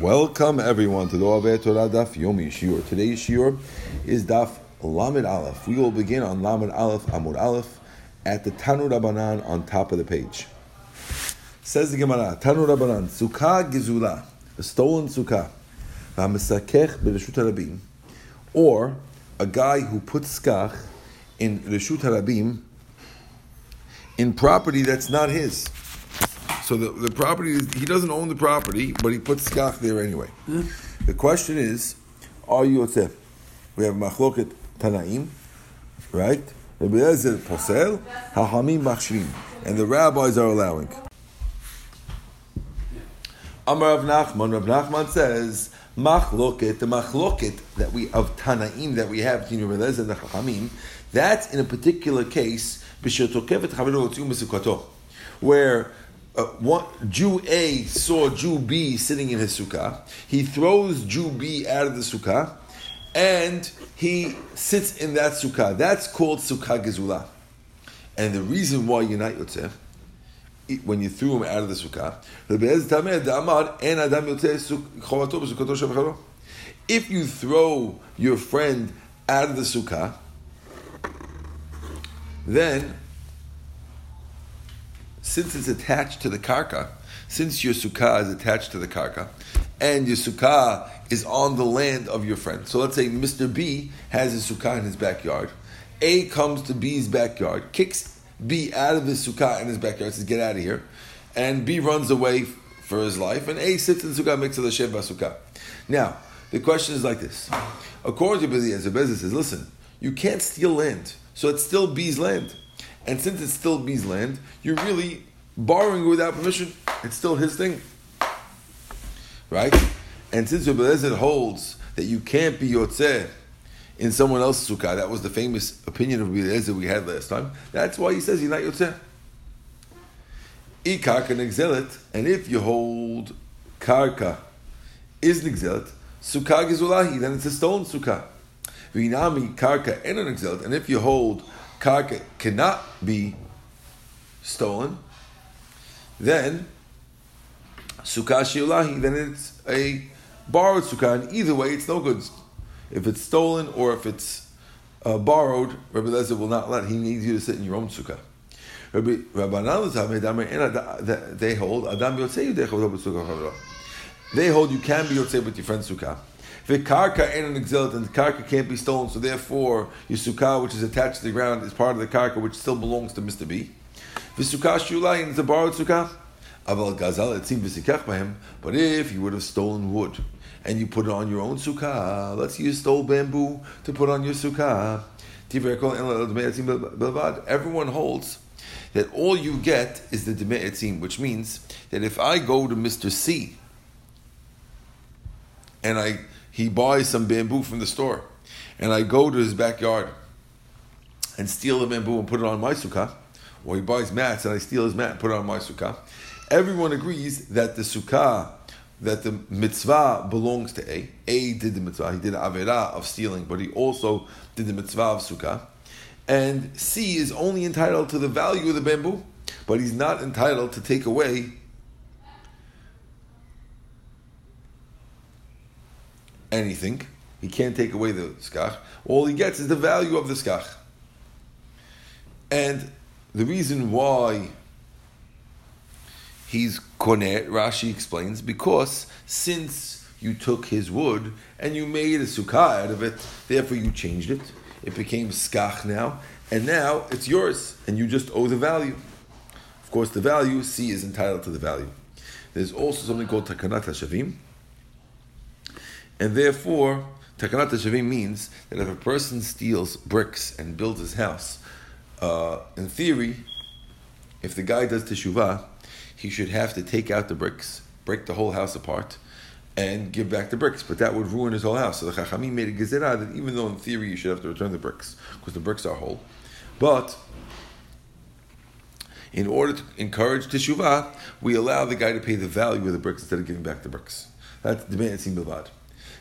Welcome everyone to the OU Torah Daf Yomi Shiur. Today's Shiur is Daf Lamed Aleph. We will begin on Lamed Aleph Amud Aleph at the Tanu Rabbanan on top of the page. Says the Gemara, Tanu Rabbanan, Sukkah Gizula, a stolen Sukkah, V'hamesakech b'Reshut Harabim, or a guy who puts skach in Reshut Harabim in property that's not his. So the, the property is, he doesn't own the property, but he puts skach there anyway. Hmm. The question is, are you yotzeh? We have machloket tanaim, right? Rabbi Eliezer posel, hahamim machshrim, and the rabbis are allowing. Amar Rav Nachman, Rav Nachman says, machloket, the machloket that we of tanaim that we have between Eliezer and the hahamim, that's in a particular case, where uh, one, Jew A saw Jew B sitting in his sukkah. He throws Jew B out of the sukkah, and he sits in that sukkah. That's called sukkah gezula. And the reason why you're not yotzeh, when you threw him out of the sukkah, if you throw your friend out of the sukkah, then since it's attached to the karka, since your sukkah is attached to the karka, and your sukkah is on the land of your friend. So let's say Mr. B has a sukkah in his backyard. A comes to B's backyard, kicks B out of his sukkah in his backyard, says, Get out of here. And B runs away for his life, and A sits in the sukkah, makes a Lashev sukkah. Now, the question is like this. According to the Bezir, Bezir says, Listen, you can't steal land, so it's still B's land. And since it's still B's land, you're really borrowing without permission. It's still his thing. Right? And since Eliezer holds that you can't be Yotzeh in someone else's sukkah, that was the famous opinion of Eliezer we had last time, that's why he says you're not Yotzeh. Ikarka nexelet, and if you hold karka is nexelet, sukkah gizulahi, then it's a stolen sukkah. Vinami karka and an nexelet, and if you hold karka cannot be stolen, then sukkah shiulahi, then it's a borrowed sukkah, and either way, it's no good. If it's stolen or if it's uh, borrowed, Rabbi Lezer will not let. He needs you to sit in your own sukkah. Rabbi they hold Adam They hold you can be yotzei with your friend's sukkah. V'karka ain't an exiled, and the karka can't be stolen, so therefore your which is attached to the ground, is part of the karka, which still belongs to Mr. B. V'sukkah shulai, and it's a borrowed sukkah. Aval gazal, seems v'sikach by him, but if you would have stolen wood, and you put it on your own sukkah, let's say you stole bamboo to put on your sukkah, everyone holds that all you get is the deme'etzim, which means that if I go to Mr. C, and I he buys some bamboo from the store, and I go to his backyard and steal the bamboo and put it on my sukkah, or he buys mats and I steal his mat and put it on my sukkah, everyone agrees that the sukkah, that the mitzvah belongs to A. A did the mitzvah, he did avera of stealing, but he also did the mitzvah of sukkah. And C is only entitled to the value of the bamboo, but he's not entitled to take away anything. He can't take away the skach. All he gets is the value of the skach. And the reason why he's konet, Rashi explains, because since you took his wood and you made a sukkah out of it, therefore you changed it. It became skach now, and now it's yours, and you just owe the value. Of course, the value, C is entitled to the value. There's also something called takanat hashavim, and therefore, Takanat Shavim means that if a person steals bricks and builds his house, uh, in theory, if the guy does teshuvah, he should have to take out the bricks, break the whole house apart, and give back the bricks. But that would ruin his whole house. So the Chachamim made a gezerah that even though in theory you should have to return the bricks, because the bricks are whole, but in order to encourage teshuvah, we allow the guy to pay the value of the bricks instead of giving back the bricks. That's the Be'etzim Bilvad.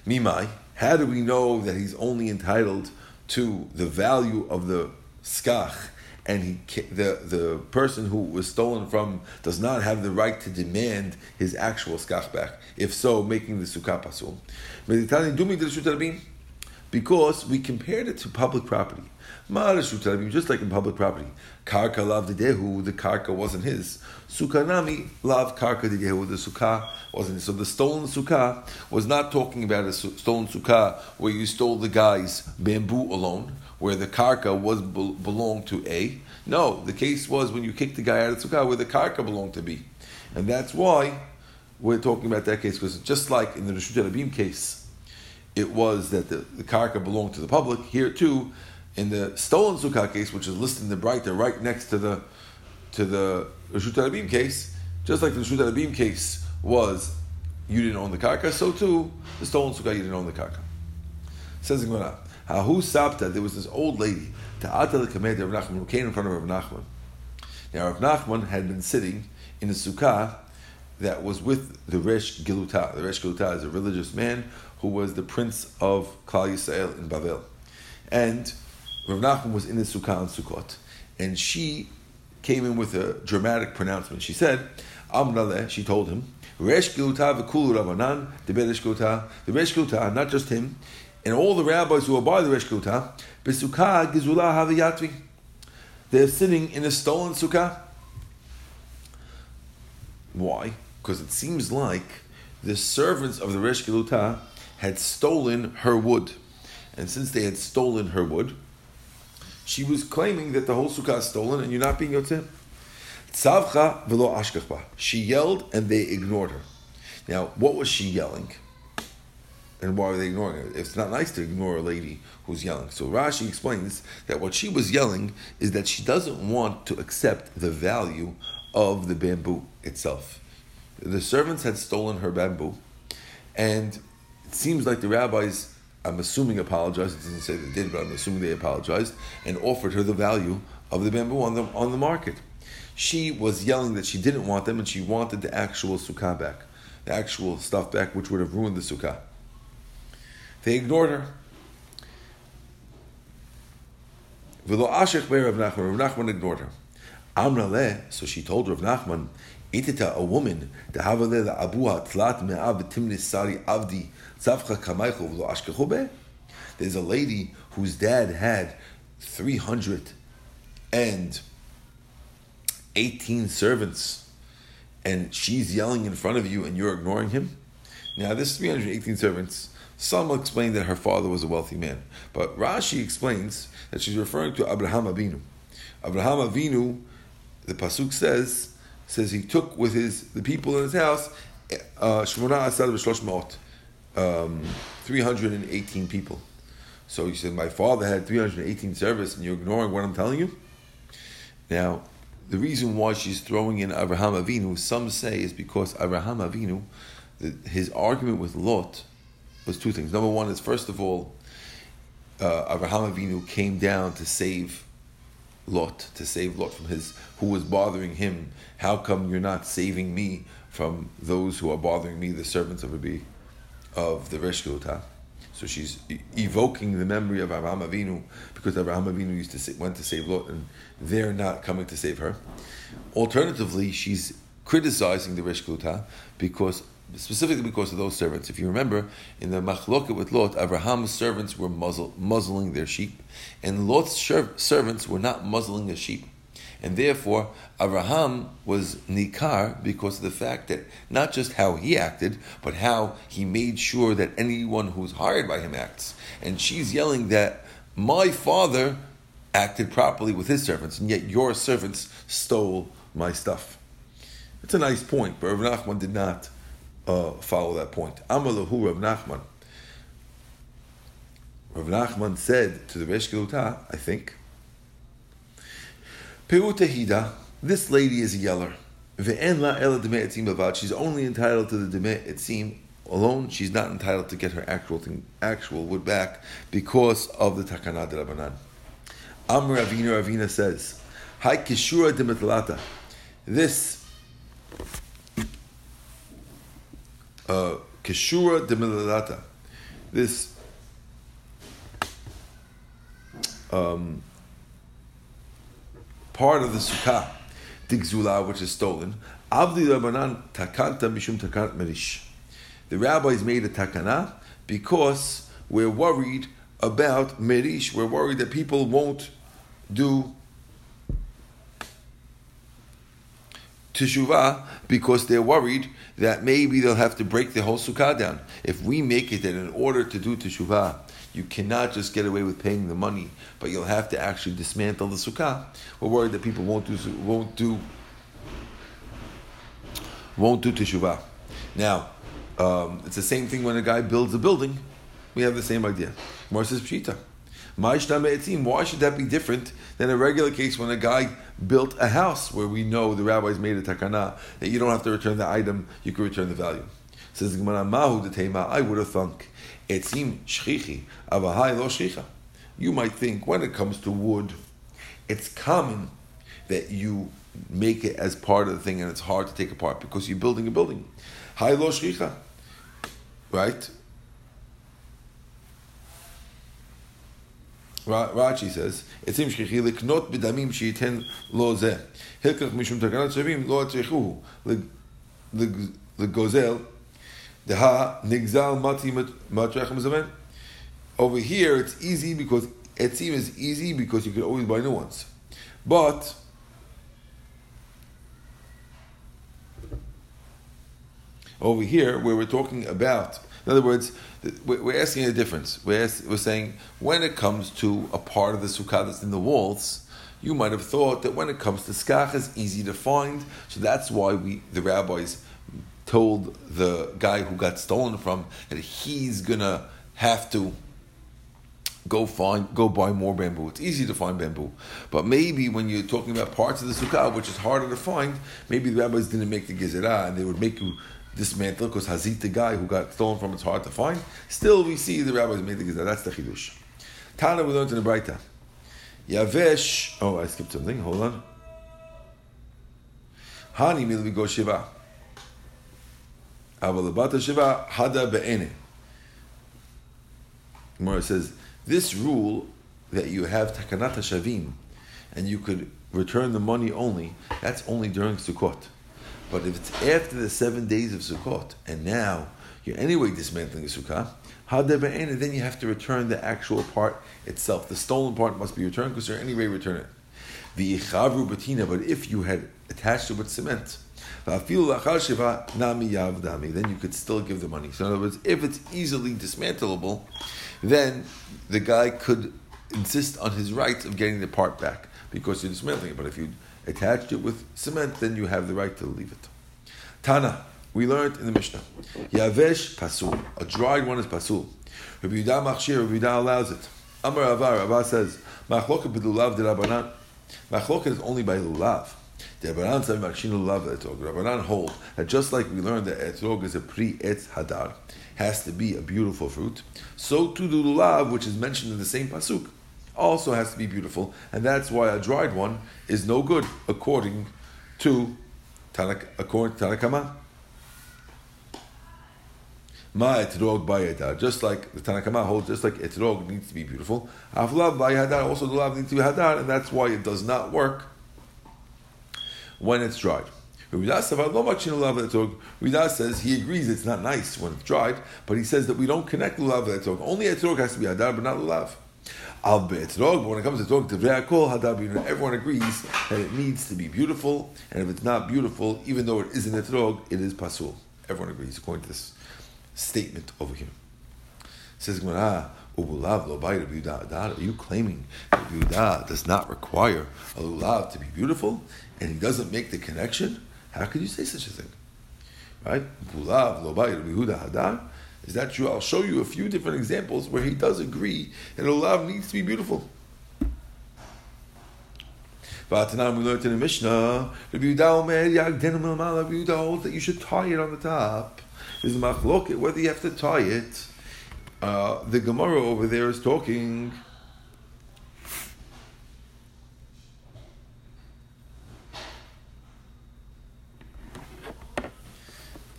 Mimai, how do we know that he's only entitled to the value of the skach and he the the person who was stolen from does not have the right to demand his actual skach back. If so, making the sukkah pasul. Because we compared it to public property. Just like in public property. Karka lav dehu, the karka wasn't his. Sukhanami lav karka dehu, the sukkah wasn't his. So the stolen sukkah was not talking about a stolen sukkah where you stole the guy's bamboo alone, where the karka was belonged to A. No, the case was when you kicked the guy out of the sukkah where the karka belonged to B. And that's why we're talking about that case, because just like in the Rishut Abim case, it was that the, the karka belonged to the public, here too, in the stolen sukkah case, which is listed in the Braita right next to the to the Rishut Abim case, just like the Rishut Abim case was you didn't own the karka, so too the stolen sukkah you didn't own the karka. Says the Gemara, Hahu Sabta, there was this old lady, Ta'ata the Rav Nachman, who came in front of Rav Nachman. Now Rav Nachman had been sitting in a sukkah that was with the Resh Giluta. The Resh Giluta is a religious man who was the prince of Klal Yisrael in Babel. And Rav Nachman was in the Sukkah on Sukkot, and she came in with a dramatic pronouncement. She said, Amnaleh, she told him, Resh Giluta v'kulu Ravanan, the Resh Giluta, the Resh Giluta, not just him, and all the rabbis who are by the Resh Giluta, Besukkah Gizula Haviyatvi. They're sitting in a stolen sukkah. Why? Because it seems like the servants of the Resh Giluta had stolen her wood. And since they had stolen her wood, she was claiming that the whole sukkah is stolen and you're not being yotzeh. Tzavcha velo ashkachba. She yelled and they ignored her. Now, what was she yelling? And why were they ignoring her? It's not nice to ignore a lady who's yelling. So Rashi explains that what she was yelling is that she doesn't want to accept the value of the bamboo itself. The servants had stolen her bamboo, and it seems like the rabbis I'm assuming apologized. It doesn't say they did, but I'm assuming they apologized and offered her the value of the bamboo on the on the market. She was yelling that she didn't want them and she wanted the actual sukkah back, the actual stuff back, which would have ruined the sukkah. They ignored her. V'lo ashech Rav Nachman. Nachman ignored her. Amra so she told Rav Nachman, Itita, a woman, the timnis sari avdi there's a lady whose dad had 318 servants, and she's yelling in front of you and you're ignoring him. Now, this 318 servants, some explain that her father was a wealthy man, but Rashi explains that she's referring to Abraham Avinu. Abraham Avinu, the pasuk says, says he took with his the people in his house uh, um, 318 people. So he said, My father had 318 service, and you're ignoring what I'm telling you? Now, the reason why she's throwing in Abraham Avinu, some say, is because Abraham Avinu, the, his argument with Lot was two things. Number one is, first of all, uh, Abraham Avinu came down to save Lot, to save Lot from his, who was bothering him. How come you're not saving me from those who are bothering me, the servants of Rabbi of the Resh So she's evoking the memory of Abraham Avinu because Abraham Avinu used to say, went to save Lot, and they're not coming to save her. Alternatively, she's criticizing the Resh because specifically because of those servants. If you remember, in the machloket with Lot, Abraham's servants were muzzle, muzzling their sheep, and Lot's servants were not muzzling the sheep. And therefore, Abraham was nikar because of the fact that not just how he acted, but how he made sure that anyone who's hired by him acts. And she's yelling that my father acted properly with his servants, and yet your servants stole my stuff. It's a nice point, but Rav Nachman did not uh, follow that point. Amalahu Rav Nachman. Rav Nachman said to the Resh I think, Peutahida, this lady is a yeller. She's only entitled to the demeh etzim alone. She's not entitled to get her actual thing, actual wood back because of the takana de Rabbanan. Amr Ravina Ravina says, "Hai kishura de This kishura de This um, part of the sukkah, digzula, which is stolen, avdi rabanan takanta mishum takanat merish. The rabbis made a takana because we're worried about merish. We're worried that people won't do teshuvah because they're worried that maybe they'll have to break the whole sukkah down. If we make it that in order to do teshuvah, you cannot just get away with paying the money, but you'll have to actually dismantle the sukkah. We're worried that people won't do won't do won't do teshuvah. Now, um, it's the same thing when a guy builds a building. We have the same idea. Mar pshita. Why should that be different than a regular case when a guy built a house where we know the rabbis made a takana that you don't have to return the item, you can return the value? Says the Gemara, Mahu Tema, I would have thunk. It seemed avahai lo shchicha. You might think when it comes to wood, it's common that you make it as part of the thing and it's hard to take apart because you're building a building. Hai lo shchicha. Right? Rashi says, it seems שכיחי לקנות בדמים שייתן לו זה. הלקח משום תקנת שווים לא צריכוהו לגוזל דהה נגזל מתי מטרח מזמן. Over here it's easy because it seems easy because you can always buy new ones. But over here where we're talking about in other words, we're asking a difference. We're, we're saying when it comes to a part of the sukkah that's in the walls, you might have thought that when it comes to skach, it's easy to find. So that's why we, the rabbis, told the guy who got stolen from that he's gonna have to go find, go buy more bamboo. It's easy to find bamboo, but maybe when you're talking about parts of the sukkah which is harder to find, maybe the rabbis didn't make the gezerah and they would make you dismantle because Hazit, the guy who got stolen from, it's hard to find. Still, we see the rabbis made the Gizah. That's the Chidush. Tana, we learned in the Braita. Yavesh. Oh, I skipped something. Hold on. Hani milvi go shiva. Avalabata shiva hada be'ene. Gemara says this rule that you have takanata shavim, and you could return the money only. That's only during Sukkot. But if it's after the seven days of Sukkot, and now you're anyway dismantling the Sukkah, then you have to return the actual part itself. The stolen part must be returned because you're anyway return it. The ichavru batina, but if you had attached it with cement, then you could still give the money. So in other words, if it's easily dismantleable, then the guy could insist on his right of getting the part back because you're dismantling it. But if you attached it with cement, then you have the right to leave it. Tana, we learned in the Mishnah. Yavesh pasul. A dried one is pasul. Rabbi Yudah machshir, Rabbi Yudah allows it. Amar Avar, Avar says, Machloket b'lulav de Rabbanan. Machloket is only by lulav. The Rabbanan say makshin lulav etrog. Rabbanan hold that just like we learned that etrog is a pri etz hadar, has to be a beautiful fruit, so too the lulav, which is mentioned in the same pasuk, also has to be beautiful, and that's why a dried one is no good according to Tanak, according to Tanakama. Ma etrog bayadar, just like the Tanakama holds, just like etrog needs to be beautiful. Avlav bayadar, also the lav needs to be hadar, and that's why it does not work when it's dried. Ridas says he agrees it's not nice when it's dried, but he says that we don't connect the lulav etrog. Only etrog has to be hadar, but not lulav. Al but when it comes to talk to hadabin, everyone agrees that it needs to be beautiful, and if it's not beautiful, even though it is an etrog, it is pasul. Everyone agrees according to this statement over here. Says Gemara, ah, Ubulav lo Are you claiming that Yehuda does not require a lulav to be beautiful, and he doesn't make the connection? How could you say such a thing? Right? Lo hadar. Is that true? I'll show you a few different examples where he does agree that a lulav needs to be beautiful. We learned in the Mishnah, Rabbi Yehuda Omer, Rabbi Yehuda holds that you should tie it on the top. Is machloket whether you have to tie it. Uh, the Gemara over there is talking.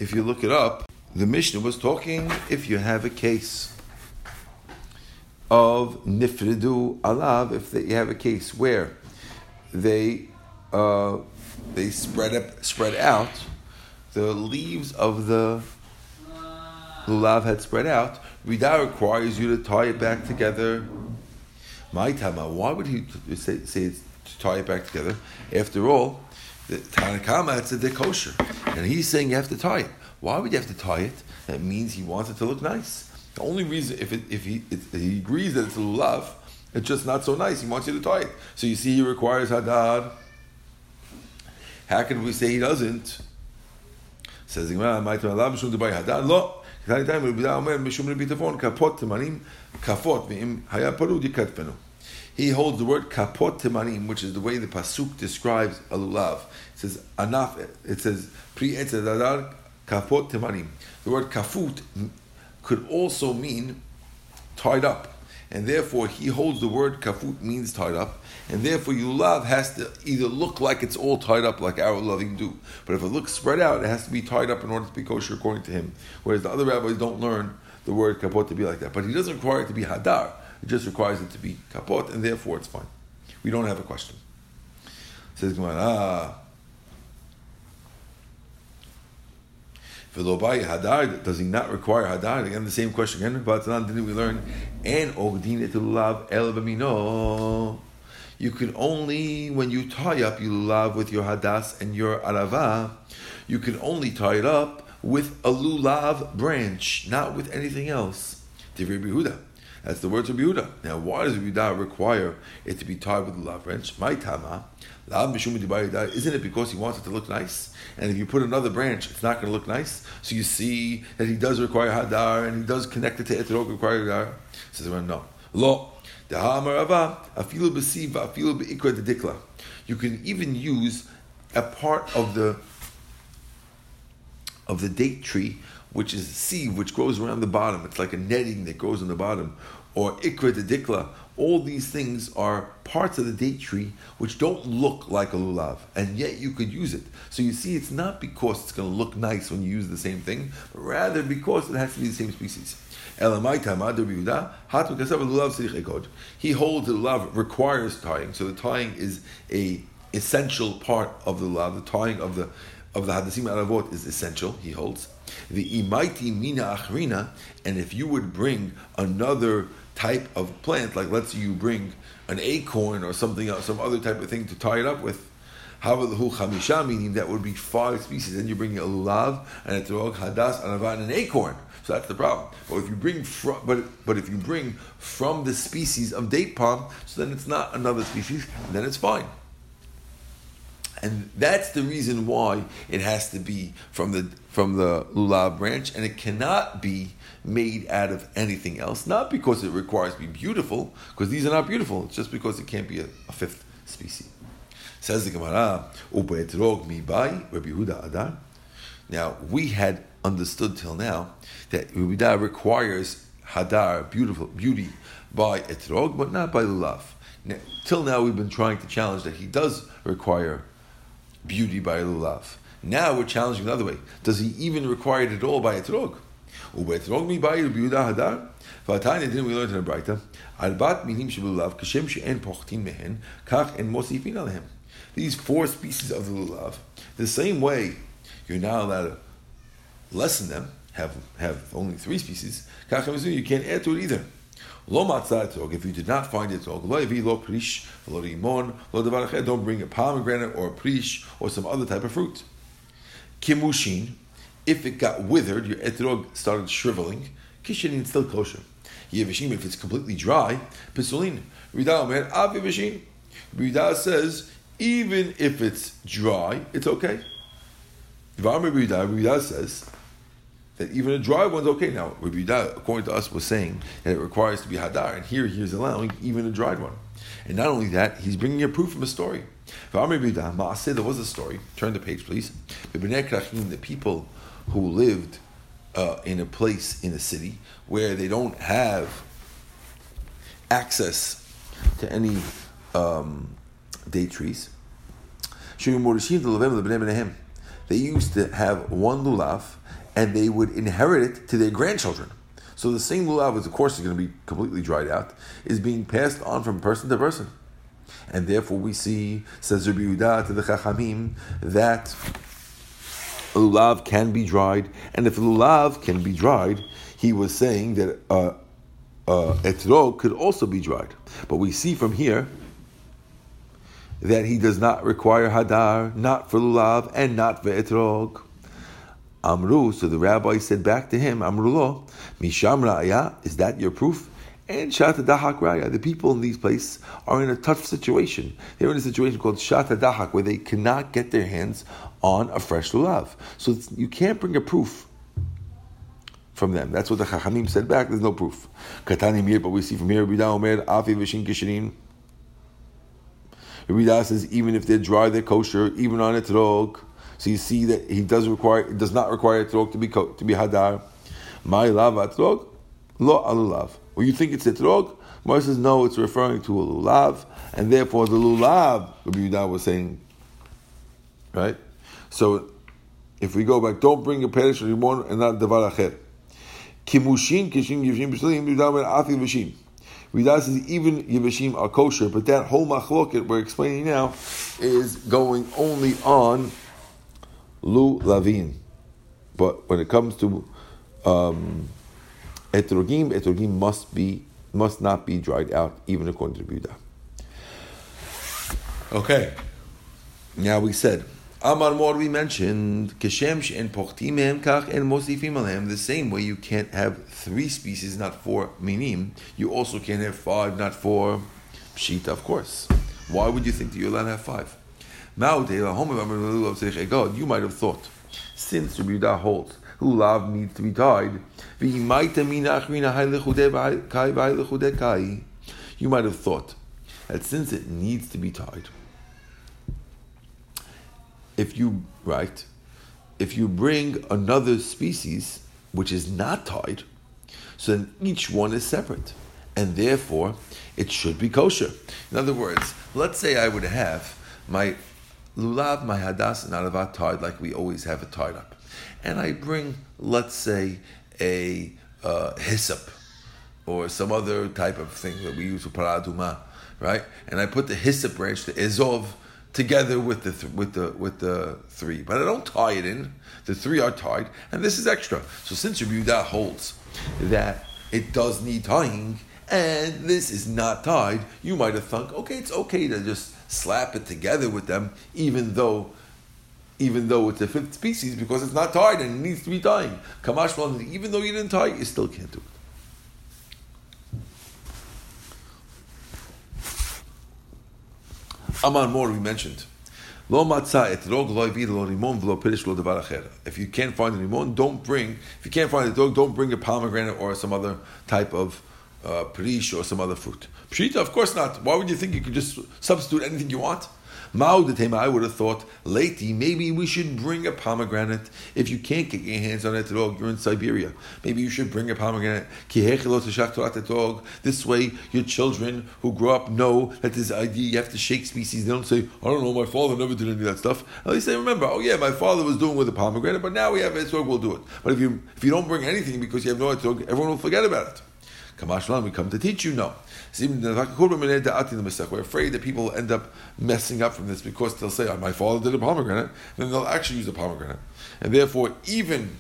If you look it up, the Mishnah was talking if you have a case of nifridu alav, if you have a case where they uh, they spread up, spread out the leaves of the lulav had spread out. Rida requires you to tie it back together. My tama, why would he say, say to tie it back together? After all, the Tanakama it's a kosher, and he's saying you have to tie it. Why would you have to tie it? That means he wants it to look nice. The only reason, if, it, if he, he agrees that it's a lulav, it's just not so nice. He wants you to tie it. So you see, he requires hadad. How can we say he doesn't? Says. He holds the word kapot temanim, which is the way the pasuk describes a lulav. It says anaf. It says pri etz kapot temanim. The word kafut could also mean tied up. And therefore, he holds the word kafut means tied up. And therefore, lulav has to either look like it's all tied up like our loving do. But if it looks spread out, it has to be tied up in order to be kosher according to him. Whereas the other rabbis don't learn the word kapot to be like that. But he doesn't require it to be hadar. It just requires it to be kapot, and therefore it's fine. We don't have a question. Says Gemara, ah, Velobai hadar, does he not require hadar? Again, the same question again. But didn't we learn? And ogdin etulav el b'mino. You can only, when you tie up you lulav with your hadas and your arava, you can only tie it up with a lulav branch, not with anything else. Divri Behuda. That's the words of Yehuda. Now, why does Yehuda require it to be tied with the lulav branch? My tama, isn't it because he wants it to look nice? And if you put another branch, it's not going to look nice. So you see that he does require hadar and he does connect it to etrog require hadar. Says no. Lo. You can even use a part of the of the date tree, which is sieve which grows around the bottom. It's like a netting that grows on the bottom, or ikra de dikla, all these things are parts of the date tree which don't look like a lulav, and yet you could use it. So you see, it's not because it's going to look nice when you use the same thing, but rather because it has to be the same species. He holds the lulav requires tying, so the tying is a essential part of the lulav. The tying of the of the hadasim aravot is essential. He holds the imaiti mina achrina, and if you would bring another type of plant, like let's say you bring an acorn or something else, some other type of thing to tie it up with. Havalahu chamisha, meaning that would be five species. Then you bring a lulav and a terog, hadas, anavan, and an acorn. So that's the problem. But if you bring from, but but if you bring from the species of date palm, so then it's not another species. Then it's fine. And that's the reason why it has to be from the from the lulav branch, and it cannot be made out of anything else, not because it requires to be beautiful, because these are not beautiful, it's just because it can't be a, a fifth species. Says the Gemara, mi by Rabbi Yehuda Adar. Now, we had understood till now that Rabbi requires Hadar, beautiful beauty, by etrog, but not by lulav. Now, till now, we've been trying to challenge that he does require beauty by lulav. Now we're challenging another way. Does he even require it at all by etrog? Ubetrog mi by biyuda hadar. V'atanya didn't we learn in the brayta? Arbat minim shebulav kashem she'en pochtin mehen kach en mosifin alehem. These four species of the lulav, the same way you're not allowed to lessen them, have have only three species. Kach you can't add to it either. Lo matzah if you did not find it lo evi lo prish, lo rimon, lo devar don't bring a pomegranate or a prish or some other type of fruit. Kimushin, if it got withered, your etrog started shriveling, kishin is still kosher. Yevishim, if it's completely dry, pisulin. Rida Omer, av yevishim. Rida says, even if it's dry, it's okay. Rida, Rida says that even a dry one's okay. Now, Rida, according to us, was saying that it requires to be hadar, and here he is allowing even a dried one. And not only that, he's bringing a proof from a story. There was a story. Turn the page, please. The people who lived uh, in a place in a city where they don't have access to any um, date trees. They used to have one lulav and they would inherit it to their grandchildren. So the same lulav, which of course is going to be completely dried out, is being passed on from person to person. And therefore we see, says Rabbi Yehuda to the Chachamim, that lulav can be dried. And if lulav can be dried, he was saying that uh, uh, etrog could also be dried. But we see from here that he does not require hadar, not for lulav and not for etrog. Amru, so the rabbi said back to him, Amrulo, Misham Raya, is that your proof? And Shata Dahak Raya, the people in these places are in a tough situation. They're in a situation called Shata Dahak, where they cannot get their hands on a fresh lulav. So you can't bring a proof from them. That's what the Chachamim said back. There's no proof. Katani Mir, but we see from here, Rabbi Omer, Afi Vishin Kishirin. Rabbi says, even if they're dry, they're kosher, even on a trog. So you see that he does require, it does not require a trog to be to be hadar. My lav atrog, lo alulav. Well, you think it's a trog? Mar says no, it's referring to a lulav, and therefore the lulav, Rabbi Yudah was saying, right? So if we go back, don't bring a perish rimon and not devar acher. Kimushin kishim yivshim b'shlim yudamer afi v'shim. Says even yivashim are kosher, but that whole machloket we're explaining now is going only on lu lavin. But when it comes to um, etrogim, etrogim must be must not be dried out, even according to Yudah. Okay. Now we said Amar Mor we mentioned Keshem and Pochtimem Kach and Mosifim Alem. The same way you can't have three species, not four minim. You also can't have five, not four. Pshita, of course. Why would you think that you're allowed to have five? God, you might have thought, since Rabbi Yudah holds, lulav needs to be tied, you might have thought that since it needs to be tied, if you right, if you bring another species which is not tied, so then each one is separate, and therefore it should be kosher. In other words, let's say I would have my lulav, my hadas, and adavat tied like we always have it tied up, and I bring, let's say, a uh, hyssop or some other type of thing that we use for paraduma, right? And I put the hyssop branch, the ezov, together with the th- with the with the three, but I don't tie it in. The three are tied, and this is extra. So since Yudah holds that it does need tying, and this is not tied, you might have thunk, okay, it's okay to just slap it together with them, even though. Even though it's a fifth species, because it's not tied and it needs to be tying. Kamash, even though you didn't tie, you still can't do it. Aman more we mentioned. If you can't find a rimon, don't bring. If you can't find a dog, don't bring a pomegranate or some other type of uh, or some other fruit. Pshita, of course not. Why would you think you could just substitute anything you want? Ma'udetema, I would have thought, latey, maybe we should bring a pomegranate. If you can't get your hands on it at all, you're in Siberia. Maybe you should bring a pomegranate. This way, your children who grow up know that this idea you have to shake species. They don't say, I don't know, my father never did any of that stuff. At least they remember, oh yeah, my father was doing with a pomegranate, but now we have etrog, we'll do it. But if you if you don't bring anything because you have no etrog, everyone will forget about it. Kamashlan, we come to teach you. No. We're afraid that people will end up messing up from this because they'll say, oh, my father did a pomegranate, then they'll actually use a pomegranate. And therefore, even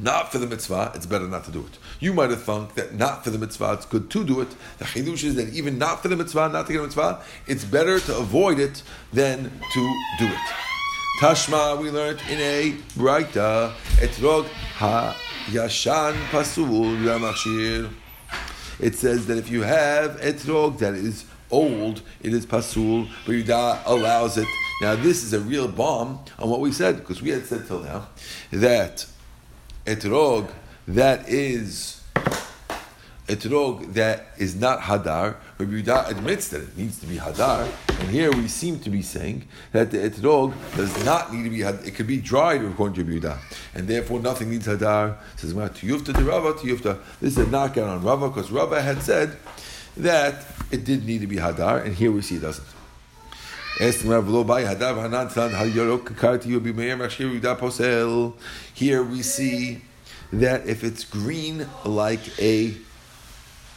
not for the mitzvah, it's better not to do it. You might have thought that not for the mitzvah, it's good to do it. The chidush is that even not for the mitzvah, not to get a mitzvah, it's better to avoid it than to do it. Tashma, we learned in a Braita, etrog ha Yashan Pasul Ramachir. It says that if you have etrog that is old, it is pasul, but Yudah allows it. Now, this is a real bomb on what we said, because we had said till now that etrog that is etrog that is not hadar, Rabbi Yudah admits that it needs to be hadar, and here we seem to be saying that the etrog does not need to be hadar, it could be dried according to Rabbi Yudah, and therefore nothing needs hadar. Says, Tiyufta to Rava, Tiyufta. This is a knockout on Rava, because Rava had said that it did need to be hadar, and here we see it doesn't. Here we see that if it's green like a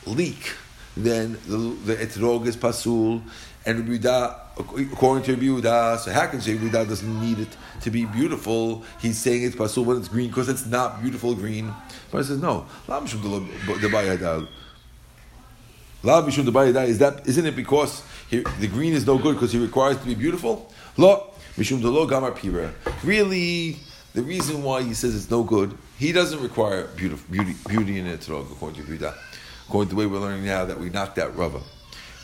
leek, then the, the etrog is pasul, and Rabbi according to Yehuda, so how can say Rabbi doesn't need it to be beautiful? He's saying it's pasul when it's green because it's not beautiful green. But he says no. Lam shum La mishum is that isn't it because he, the green is no good because he requires to be beautiful? Lo mishum delo gamar pira. Really, the reason why he says it's no good, he doesn't require beauty, beauty, beauty in it according to Yehuda. According to the way we're learning now that we knocked out Rava.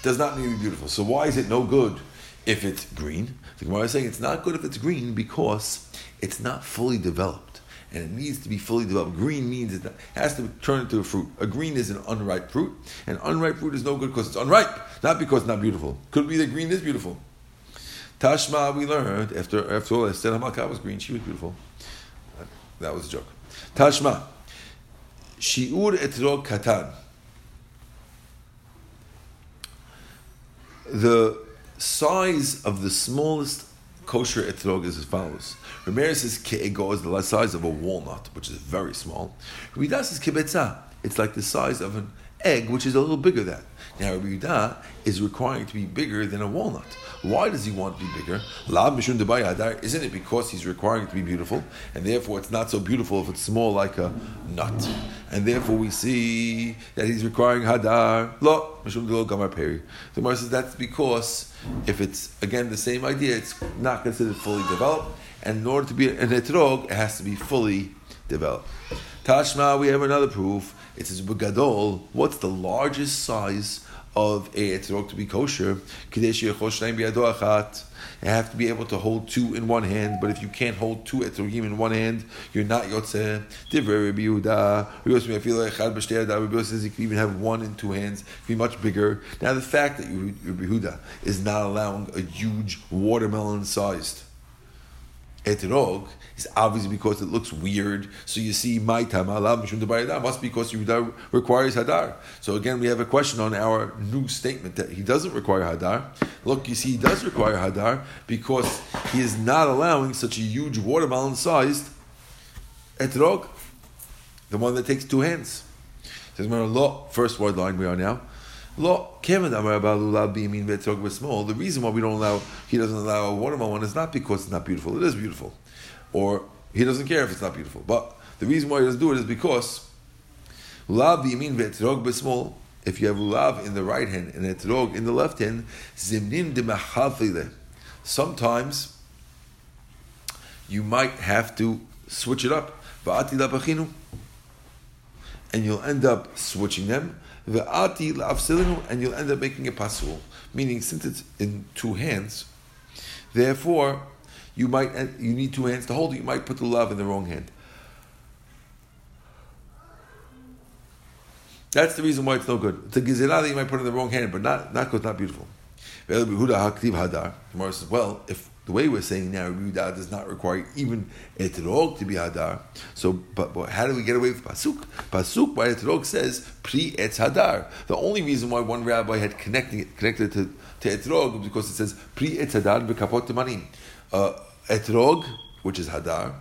Does not need to be beautiful. So why is it no good if it's green? The Gemara is saying it's not good if it's green because it's not fully developed. And it needs to be fully developed. Green means it has to turn into a fruit. A green is an unripe fruit, and unripe fruit is no good because it's unripe, not because it's not beautiful. Could be that green is beautiful. Tashma, we learned after after all, Esther Hamalka was green; she was beautiful. That was a joke. Tashma, shiur etrog katan. The size of the smallest kosher etrog is as follows. Rameir says ke'ego is the size of a walnut, which is very small. Rabbi says kibetza. It's like the size of an egg, which is a little bigger than. Now Yehuda is requiring to be bigger than a walnut. Why does he want to be bigger? Isn't it because he's requiring it to be beautiful, and therefore it's not so beautiful if it's small like a nut, and therefore we see that he's requiring hadar. Lo gamar peri. The Gemara says that's because if it's again the same idea, it's not considered fully developed, and in order to be an etrog, it has to be fully developed. Tashma, we have another proof. It says Bugadol, what's the largest size of a etrog to be kosher? You have to be able to hold two in one hand, but if you can't hold two etrogim in one hand, you're not yotzeh. Divrei Rabbi Yehuda. says you can even have one in two hands, be much bigger. Now the fact that Rabbi Yehuda is not allowing a huge watermelon-sized etrog is obviously because it looks weird. So you see, my time must be because Yehuda requires hadar. So again, we have a question on our new statement that he doesn't require hadar. Look, you see, he does require hadar because he is not allowing such a huge watermelon-sized etrog, the one that takes two hands. First word line we are now. Lo, small. The reason why we don't allow, he doesn't allow a watermelon is not because it's not beautiful. It is beautiful or he doesn't care if it's not beautiful. But the reason why he doesn't do it is because. If you have lav in the right hand and etrog in the left hand, zimnin de Sometimes you might have to switch it up. And you'll end up switching them. And you'll end up making a pasul. Meaning, since it's in two hands, therefore you might you need two hands to hold it. You might put the love in the wrong hand. That's the reason why it's no good. It's a that you might put in the wrong hand, but not not good, not beautiful. Says, well, if the way we're saying now, Yehuda does not require even etrog to be hadar. So, but, but, how do we get away with pasuk? Pasuk by etrog says pri etz hadar. The only reason why one rabbi had connecting it, connected to to etrog because it says pri etz hadar bekapot manim. Uh, etrog, which is hadar,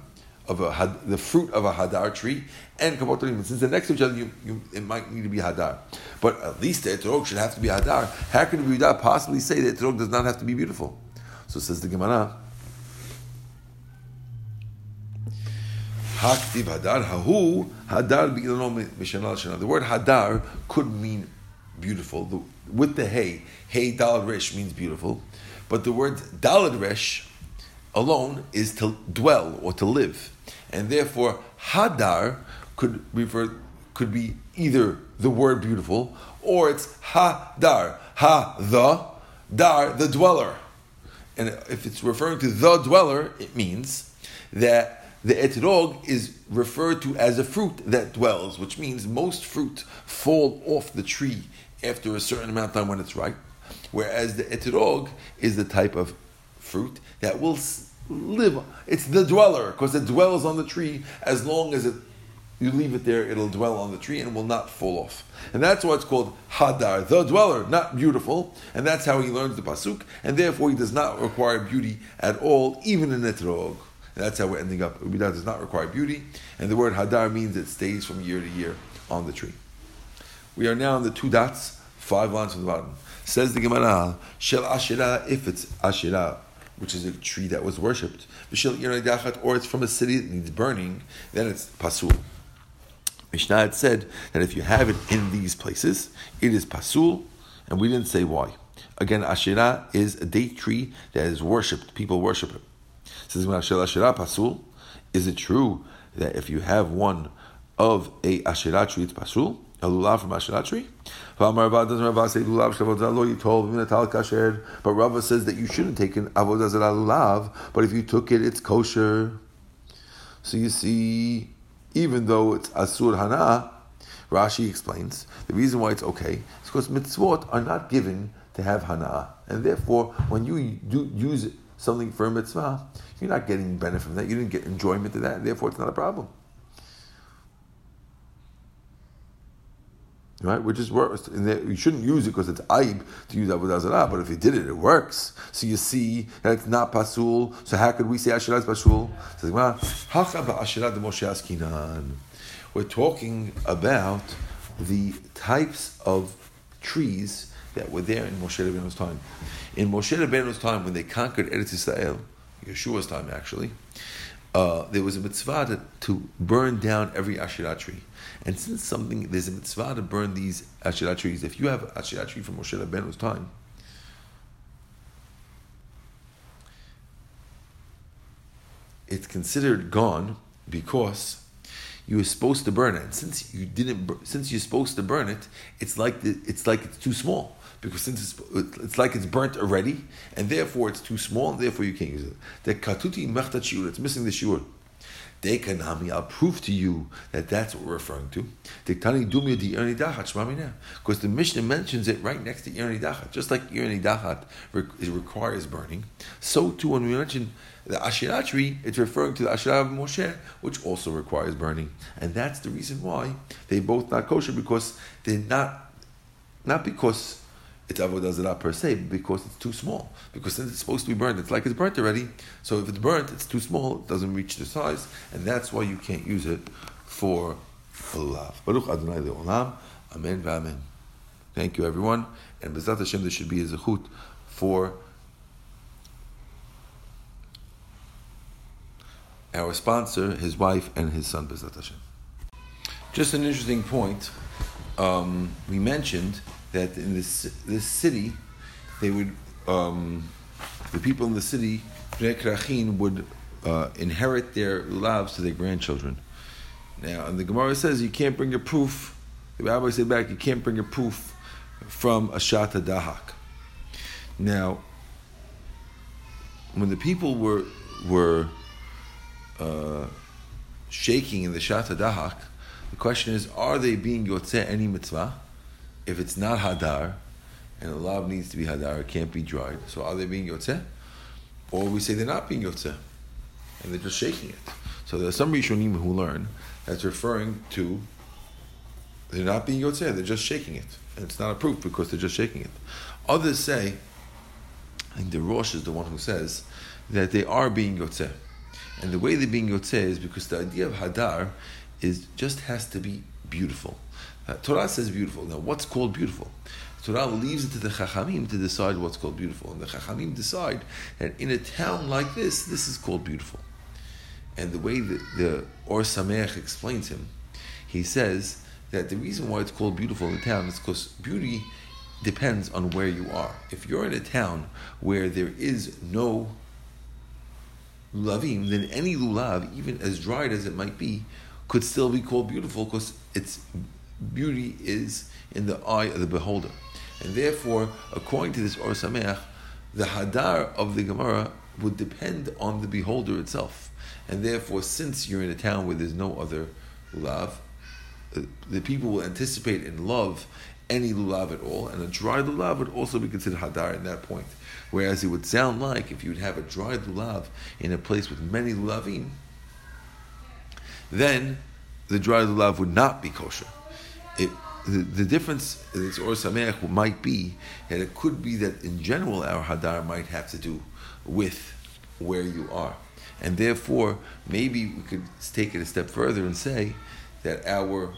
of a had, the fruit of a hadar tree, and kapotorim. Since they're next to each other, you, you, it might need to be hadar. But at least the etrog should have to be hadar. How can we possibly say that etrog does not have to be beautiful? So says the Gemara. Haktiv hadar hahu hadar The word hadar could mean beautiful. With the hay, hay dalad resh means beautiful, but the word dalad resh alone is to dwell or to live, and therefore hadar could refer could be either the word beautiful or it's hadar ha the dar the dweller, and if it's referring to the dweller, it means that the etrog is referred to as a fruit that dwells, which means most fruit fall off the tree after a certain amount of time when it's ripe, whereas the etrog is the type of fruit that will live. It's the dweller because it dwells on the tree as long as it you leave it there, it'll dwell on the tree and will not fall off. And that's why it's called Hadar, the dweller, not beautiful. And that's how he learns the Pasuk. And therefore, he does not require beauty at all, even in Etrog. And that's how we're ending up. Ubidah does not require beauty. And the word Hadar means it stays from year to year on the tree. We are now on the two dots five lines from the bottom. Says the Gemara, Shel Asherah, if it's Asherah, which is a tree that was worshipped, or it's from a city that needs burning, then it's Pasul. Mishnah had said that if you have it in these places, it is Pasul, and we didn't say why. Again, Asherah is a date tree that is worshipped. People worship it. Says Asherah Pasul. Is it true that if you have one of a Asherah tree, it's Pasul? A lulav from Asherah tree? But Rava says that you shouldn't take an avodah zarah lulav. But if you took it, it's kosher. So you see, even though it's asur hana, Rashi explains the reason why it's okay is because mitzvot are not given to have hana, and therefore when you do use something for a mitzvah, you're not getting benefit from that. You didn't get enjoyment of that, and therefore it's not a problem. Right, which is worse. And you shouldn't use it because it's aib to use avodah zarah. But if you did it, it works. So you see that it's not pasul. So how could we say asherah is pasul? We're talking about the types of trees that were there in Moshe Rabbeinu's time. In Moshe Rabbeinu's time, when they conquered Eretz Israel, Yehoshua's time actually, uh, there was a mitzvah to, to, burn down every Asherah tree. And since something, there's a mitzvah to burn these Asherah trees. If you have Asherah tree from Moshe Rabbeinu's time, it's considered gone because you were supposed to burn it. And since you didn't, since you're supposed to burn it, it's like the, it's like it's too small because since it's, it's like it's burnt already, and therefore it's too small, and therefore you can't use it. The katuti mechtat shiur, it's missing the shiur. Dekatani, I'll prove to you that that's what we're referring to. Because the Mishnah mentions it right next to Ir Hanidachat. Just like Ir Hanidachat requires burning, so too when we mention the Asherah it's referring to the Asherah of Moshe, which also requires burning. And that's the reason why they both not kosher, because they're not, not because it's avodah zarah per se because it's too small. Because since it's supposed to be burnt, it's like it's burnt already. So if it's burnt, it's too small. It doesn't reach the size, and that's why you can't use it for lulav. Baruch Adonai leolam. Amen v'amen. Thank you, everyone. And B'ezrat Hashem, there should be a zechut for our sponsor, his wife, and his son, B'ezrat Hashem. Just an interesting point. Um, we mentioned that in this this city, they would um, the people in the city would uh, inherit their lives to their grandchildren. Now, and the Gemara says you can't bring a proof. The rabbi said back you can't bring a proof from a sha'at hadechak. Now, when the people were were uh, shaking in the sha'at hadechak, the question is: Are they being yotzeh any mitzvah? If it's not hadar, and the love needs to be hadar, it can't be dried. So are they being yotzeh? Or we say they're not being yotzeh, and they're just shaking it. So there are some Rishonim who learn that's referring to they're not being yotzeh, they're just shaking it. And it's not a proof because they're just shaking it. Others say, I think the Rosh is the one who says that they are being yotzeh. And the way they're being yotzeh is because the idea of hadar is just has to be beautiful. Uh, Torah says beautiful. Now, what's called beautiful? Torah leaves it to the Chachamim to decide what's called beautiful. And the Chachamim decide that in a town like this, this is called beautiful. And the way that the Or Sameach explains him, he says that the reason why it's called beautiful in the town is because beauty depends on where you are. If you're in a town where there is no lulavim, then any lulav, even as dried as it might be, could still be called beautiful because its beauty is in the eye of the beholder. And therefore, according to this Or Sameach, the hadar of the Gemara would depend on the beholder itself. And therefore, since you're in a town where there's no other lulav, uh, the people will anticipate and love any lulav at all, and a dry lulav would also be considered hadar in that point. Whereas it would sound like if you would have a dry lulav in a place with many lulavim, then the dry lulav would not be kosher. It, the, the difference in this Or Sameach might be that it could be that in general our Hadar might have to do with where you are. And therefore, maybe we could take it a step further and say that our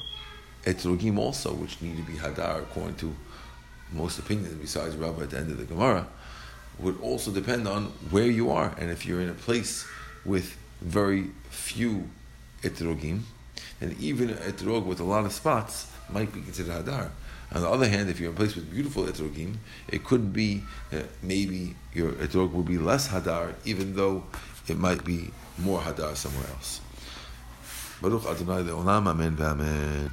Etrogim also, which need to be Hadar according to most opinions besides Rabbah at the end of the Gemara, would also depend on where you are. And if you're in a place with very few etrogim, and even etrog with a lot of spots might be considered hadar. On the other hand, if you're in a place with beautiful etrogim, it could be uh, maybe your etrog will be less hadar, even though it might be more hadar somewhere else. Baruch Adonai Le'olam, Amen, Amen.